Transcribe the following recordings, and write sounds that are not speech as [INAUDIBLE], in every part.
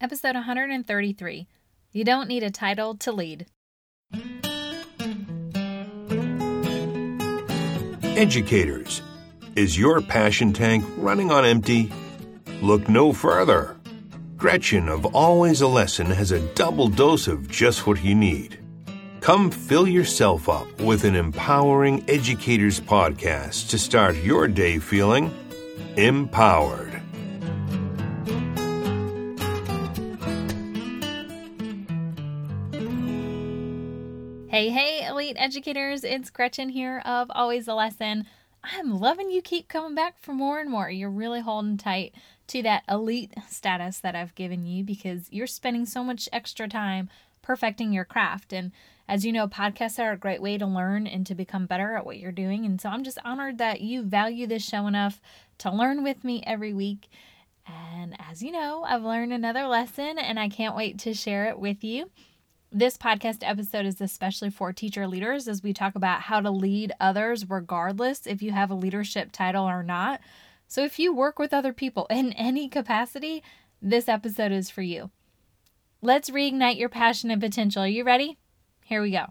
episode 133. You don't need a title to lead. Educators, is your passion tank running on empty? Look no further. Gretchen of Always a Lesson has a double dose of just what you need. Come fill yourself up with an empowering educators podcast to start your day feeling empowered. Hey, hey, elite educators, it's Gretchen here of Always a Lesson. I'm loving you keep coming back for more and more. You're really holding tight to that elite status that I've given you because you're spending so much extra time perfecting your craft. And as you know, podcasts are a great way to learn and to become better at what you're doing. And so I'm just honored that you value this show enough to learn with me every week. And as you know, I've learned another lesson and I can't wait to share it with you. This podcast episode is especially for teacher leaders as we talk about how to lead others regardless if you have a leadership title or not. So, if you work with other people in any capacity, this episode is for you. Let's reignite your passion and potential. Are you ready? Here we go.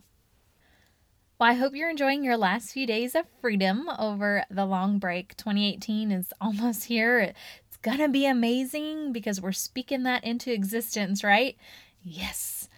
Well, I hope you're enjoying your last few days of freedom over the long break. 2018 is [LAUGHS] almost here. It's going to be amazing because we're speaking that into existence, right? Yes.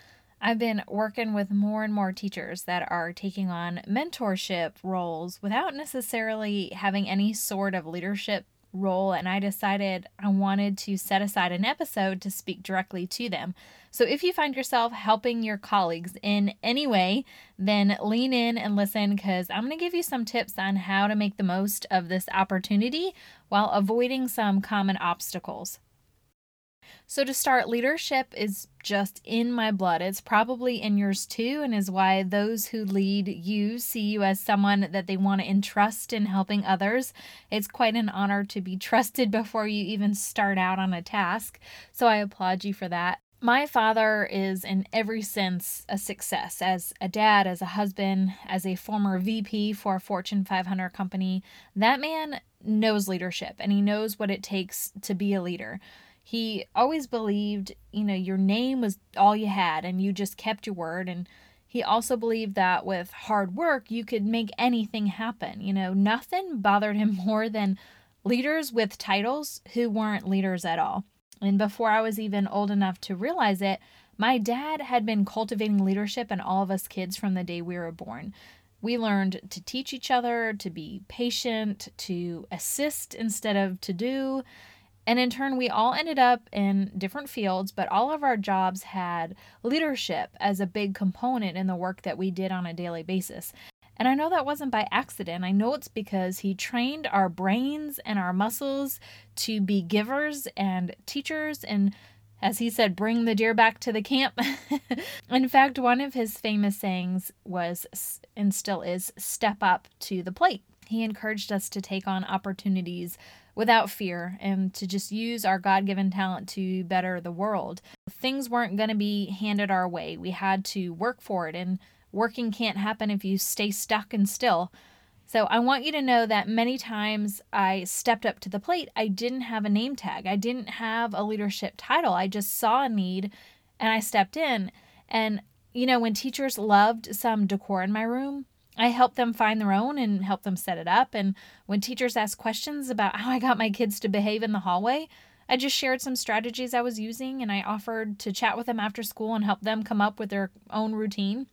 I've been working with more and more teachers that are taking on mentorship roles without necessarily having any sort of leadership role. And I decided I wanted to set aside an episode to speak directly to them. So if you find yourself helping your colleagues in any way, then lean in and listen because I'm going to give you some tips on how to make the most of this opportunity while avoiding some common obstacles. So, to start, leadership is just in my blood. It's probably in yours too, and is why those who lead you see you as someone that they want to entrust in helping others. It's quite an honor to be [LAUGHS] trusted before you even start out on a task. So, I applaud you for that. My father is, in every sense, a success as a dad, as a husband, as a former VP for a Fortune 500 company. That man knows leadership and he knows what it takes to be a leader. He always believed, you know, your name was all you had and you just kept your word. And he also believed that with hard work, you could make anything happen. You know, nothing bothered him [LAUGHS] more than leaders with titles who weren't leaders at all. And before I was even old enough to realize it, my dad had been cultivating leadership in all of us kids from the day we were born. We learned to teach each other, to be patient, to assist instead of to do. And in turn, we all ended up in different fields, but all of our jobs had leadership as a big component in the work that we did on a daily basis. And I know that wasn't by accident. I know it's because he trained our brains and our muscles to be givers and teachers and as he said, bring the deer back to the camp. [LAUGHS] in fact, one of his famous sayings was and still is step up to the plate. He encouraged us to take on opportunities without fear and to just use our God given talent to better the world. Things weren't going to be handed our way. We had to work for it, and working can't happen if you stay stuck and still. So I want you to know that many times I stepped up to the plate, I didn't have a name tag, I didn't have a leadership title. I just saw a need and I stepped in. And, you know, when teachers loved some decor in my room, I help them find their own and help them set it up. And when teachers ask questions about how I got my kids to behave in the hallway, I just shared some strategies I was using and I offered to chat with them after school and help them come up with their own routine.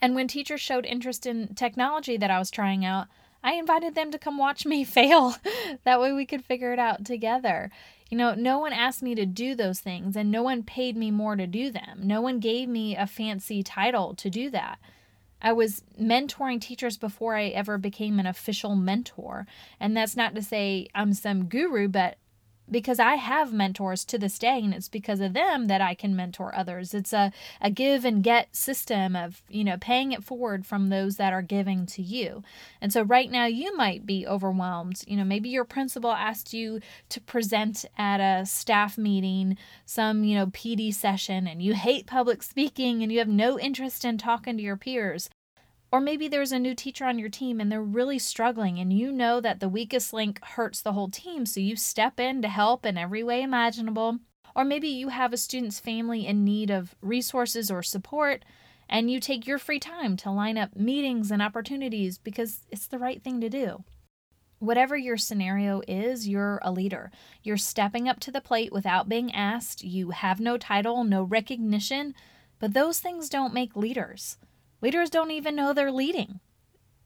And when teachers showed interest in technology that I was trying out, I invited them to come watch me [LAUGHS] fail. that way we could figure it out together. You know, no one asked me to do those things and no one paid me more to do them. No one gave me a fancy title to do that. I was mentoring teachers before I ever became an official mentor. And that's not to say I'm some guru, but because I have mentors to this day, and it's because of them that I can mentor others. It's a, a give and get system of, you know, paying it forward from those that are giving to you. And so right now you might be overwhelmed. You know, maybe your principal asked you to present at a staff meeting, some, you know, PD session, and you hate public speaking and you have no interest in talking to your peers. Or maybe there's a new teacher on your team and they're really struggling, and you know that the weakest link hurts the whole team, so you step in to help in every way imaginable. Or maybe you have a student's family in need of resources or support, and you take your free time to line up meetings and opportunities because it's the right thing to do. Whatever your scenario is, you're a leader. You're stepping up to the plate without being asked. You have no title, no recognition, but those things don't make leaders. Leaders don't even know they're leading.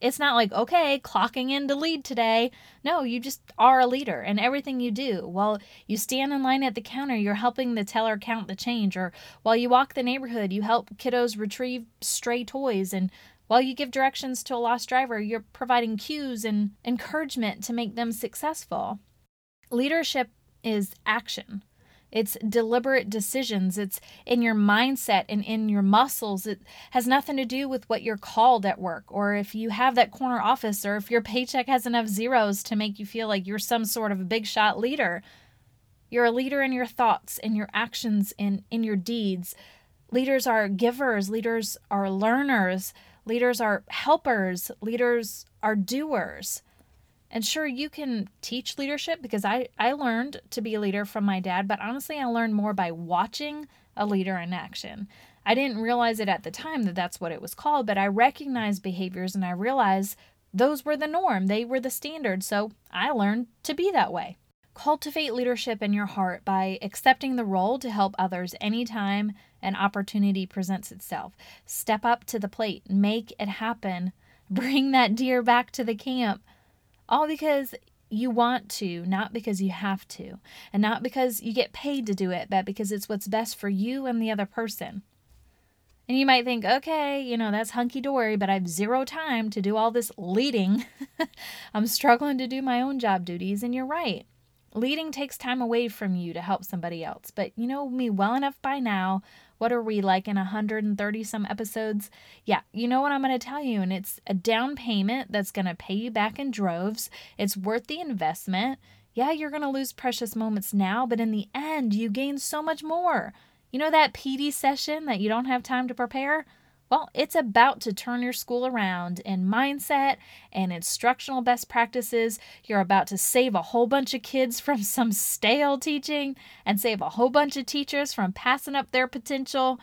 It's not like, okay, clocking in to lead today. No, you just are a leader and everything you do. While you stand in line at the counter, you're helping the teller count the change. Or while you walk the neighborhood, you help kiddos retrieve stray toys. And while you give directions to a lost driver, you're providing cues and encouragement to make them successful. Leadership is action. It's deliberate decisions. It's in your mindset and in your muscles. It has nothing to do with what you're called at work or if you have that corner office or if your paycheck has enough zeros to make you feel like you're some sort of a big shot leader. You're a leader in your thoughts, in your actions, in, in your deeds. Leaders are givers, leaders are learners. Leaders are helpers, leaders are doers. And sure, you can teach leadership because I, I learned to be a leader from my dad, but honestly, I learned more by watching a leader in action. I didn't realize it at the time that that's what it was called, but I recognized behaviors and I realized those were the norm, they were the standard, so I learned to be that way. Cultivate leadership in your heart by accepting the role to help others anytime an opportunity presents itself. Step up to the plate, make it happen, [LAUGHS] bring that deer back to the camp. All because you want to, not because you have to, and not because you get paid to do it, but because it's what's best for you and the other person. And you might think, okay, you know, that's hunky dory, but I have zero time to do all this leading. [LAUGHS] I'm struggling to do my own job duties, and you're right. Leading takes time away from you to help somebody else, but you know me well enough by now. What are we like in 130 some episodes? Yeah, you know what I'm going to tell you, and it's a down payment that's going to pay you back in droves. It's worth the investment. Yeah, you're going to lose precious moments now, but in the end, you gain so much more. You know that PD session that you don't have time to prepare? Well, it's about to turn your school around in mindset and instructional best practices. You're about to save a whole bunch of kids from [LAUGHS] some stale teaching and save a whole bunch of teachers from passing up their potential.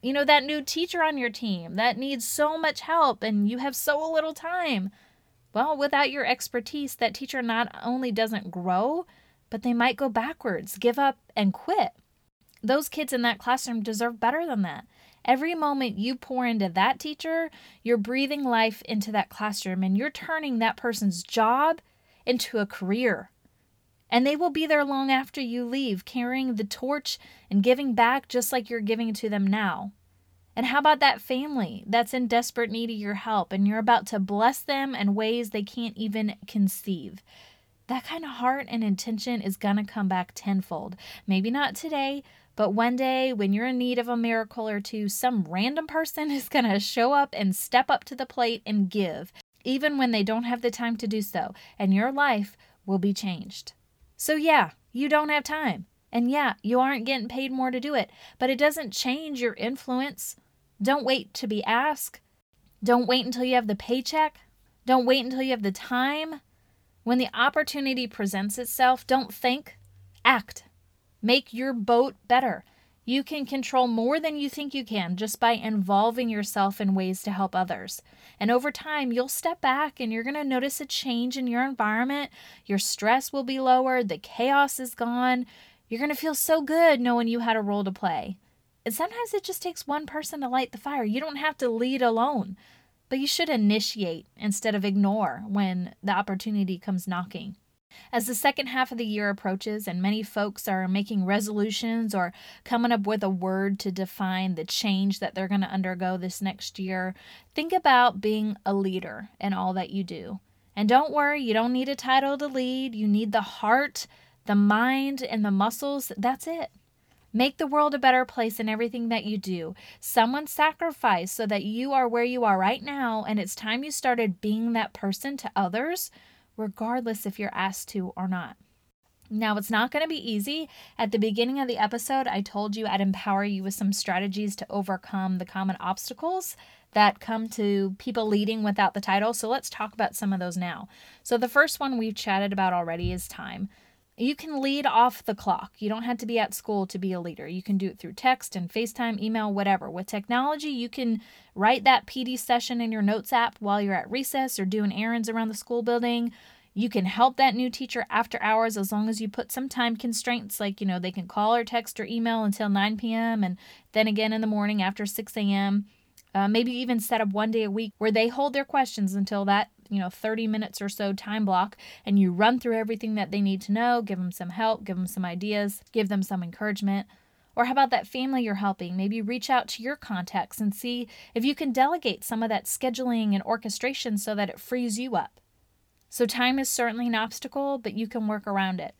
You know, that new teacher on your team that needs so much help and you have so little time. Well, without your expertise, that teacher not only doesn't grow, but they might go backwards, give up, and quit. Those kids in that classroom deserve better than that. Every moment you pour into that teacher, you're breathing life into that classroom and you're turning that person's job into a career. And they will be there long after you leave, carrying the torch and giving back just like you're giving to them now. And how about that family that's in desperate need of your help and you're about to bless them in ways they can't even conceive? That kind of heart and intention is going to come back tenfold. Maybe not today, but one day, when you're in need of a miracle or two, some random person [LAUGHS] is going to show up and step up to the plate and give, even when they don't have the time to do so, and your life will be changed. So, yeah, you don't have time. And yeah, you aren't getting paid more to do it, but it doesn't change your influence. Don't wait to be asked. Don't wait until you have the paycheck. Don't wait until you have the time. When the opportunity presents itself, don't think, act. Make your boat better. You can control more than you think you can just by involving yourself in ways to help others. And over time, you'll step back and you're going to notice a change in your environment. Your stress will be lowered, the chaos is gone. You're going to feel so good knowing you had a role to play. And sometimes it just takes one person to light the fire. You don't have to lead alone, but you should initiate instead of ignore when the opportunity comes knocking. As the second half of the year approaches and many folks are making resolutions or coming up with a word to define the change that they're going to undergo this next year, think about being a leader in all that you do. And don't worry, you don't need a title to lead. You need the heart, the mind, and the muscles. That's it. Make the world a better place in everything that you do. Someone sacrificed so that you are where you are right now, and it's time you started being that person to others regardless if you're asked to or not. Now, it's not going to be easy. At the beginning of the episode, I told you I'd empower you with some strategies to overcome the common obstacles that come to people leading without the title. So let's talk about some of those now. So, the first one we've chatted about already is time. You can lead off the clock. You don't have to be at school to be a leader. You can do it through text and FaceTime, email, whatever. With technology, you can write that PD session in your notes app while you're at recess or doing errands around the school building. You can help that new teacher after hours as long as you put some time constraints, like, you know, they can call or text or email until 9 p.m. and then again in the morning after 6 a.m. Uh, maybe even set up one day a week where they hold their questions until that you know 30 minutes or so time block and you run through everything that they need to know give them some help give them some ideas give them some encouragement. Or how about that family you're helping? Maybe reach out to your contacts and see if you can delegate some of that scheduling and orchestration so that it frees you up. So time is certainly an obstacle but you can work around it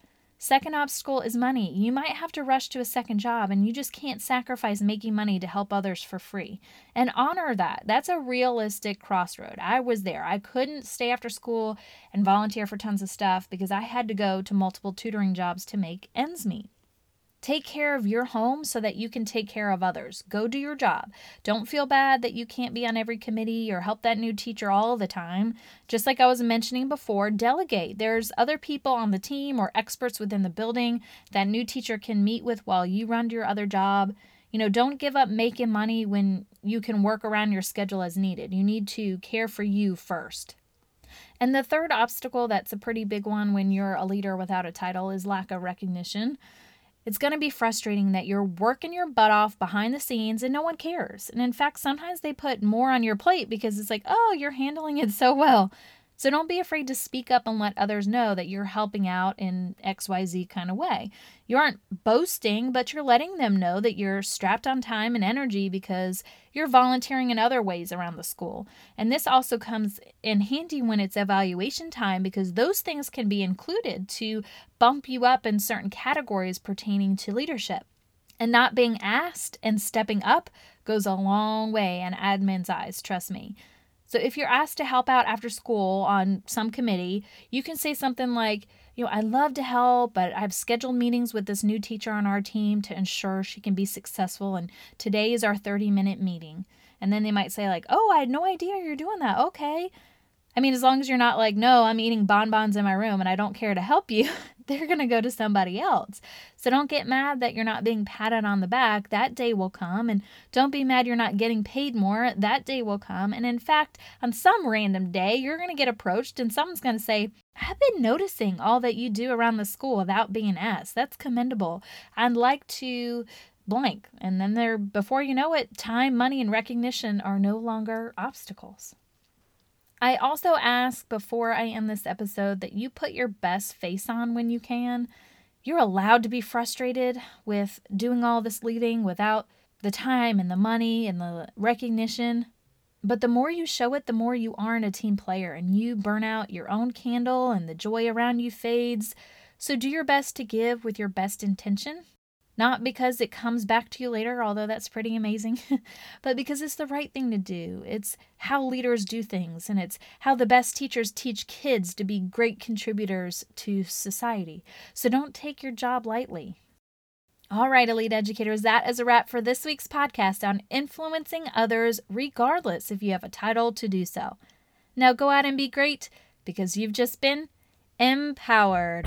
Second obstacle is money. You might have to rush to a second job and you just can't sacrifice making money to help others for free. And honor that. That's a realistic crossroad. I was there. I couldn't stay after school and volunteer for tons of stuff because I had to go to multiple tutoring jobs to make ends meet. Take care of your home so that you can take care of others. Go do your job. Don't feel bad that you can't be on every committee or help that new teacher all the time. Just like I was mentioning before, delegate. There's other people on the team or experts within the building that new teacher can meet with while you run your other job. You know, don't give up making money when you can work around your schedule as needed. You need to care for you first. And the third obstacle that's a pretty big one when you're a leader without a title is lack of recognition. It's going to be frustrating that you're working your butt off behind the scenes and no one cares. And in fact, sometimes they put more on your plate because it's like, oh, you're handling it so well. So don't be afraid to speak up and let others know that you're helping out in XYZ kind of way. You aren't boasting, but you're letting them know that you're strapped on time and energy because you're volunteering in other ways around the school. And this also comes in handy when it's evaluation time because those things can be included to bump you up in certain categories pertaining to leadership. And not being asked and stepping up goes a long way in admin's eyes, trust me. So if you're asked to help out after school on some committee, you can say something like, you know, I love to help, but I've scheduled meetings with this new teacher on our team to ensure she can be successful. And today is our 30 minute meeting. And then they might say, like, oh, I had no idea you're doing that. Okay. I mean, as long as you're not like, no, I'm eating bonbons in my room and I don't care to help you, [LAUGHS] they're going to go to somebody else. So don't get mad that you're not being patted on the back. That day will come. And don't be mad you're not getting paid more. That day will come. And in fact, on some random day, you're going to get approached and someone's going to say, I've been noticing all that you do around the school without being asked. That's commendable. I'd like to blank. And then there, before you know it, time, money, and recognition are no longer obstacles. I also ask before I end this episode that you put your best face on when you can. You're allowed to be frustrated with doing all this leading without the time and the money and the recognition. But the more you show it, the more you aren't a team player and you burn out your own candle and the joy around you fades. So do your best to give with your best intention not because it comes back to you later, although that's pretty amazing, [LAUGHS] but because it's the right thing to do. It's how leaders do things, and it's how the best teachers teach kids to be great contributors to society. So don't take your job lightly. All right, elite educators, that is a wrap for this week's podcast on influencing others, regardless if you have a title to do so. Now go out and be great because you've just been empowered.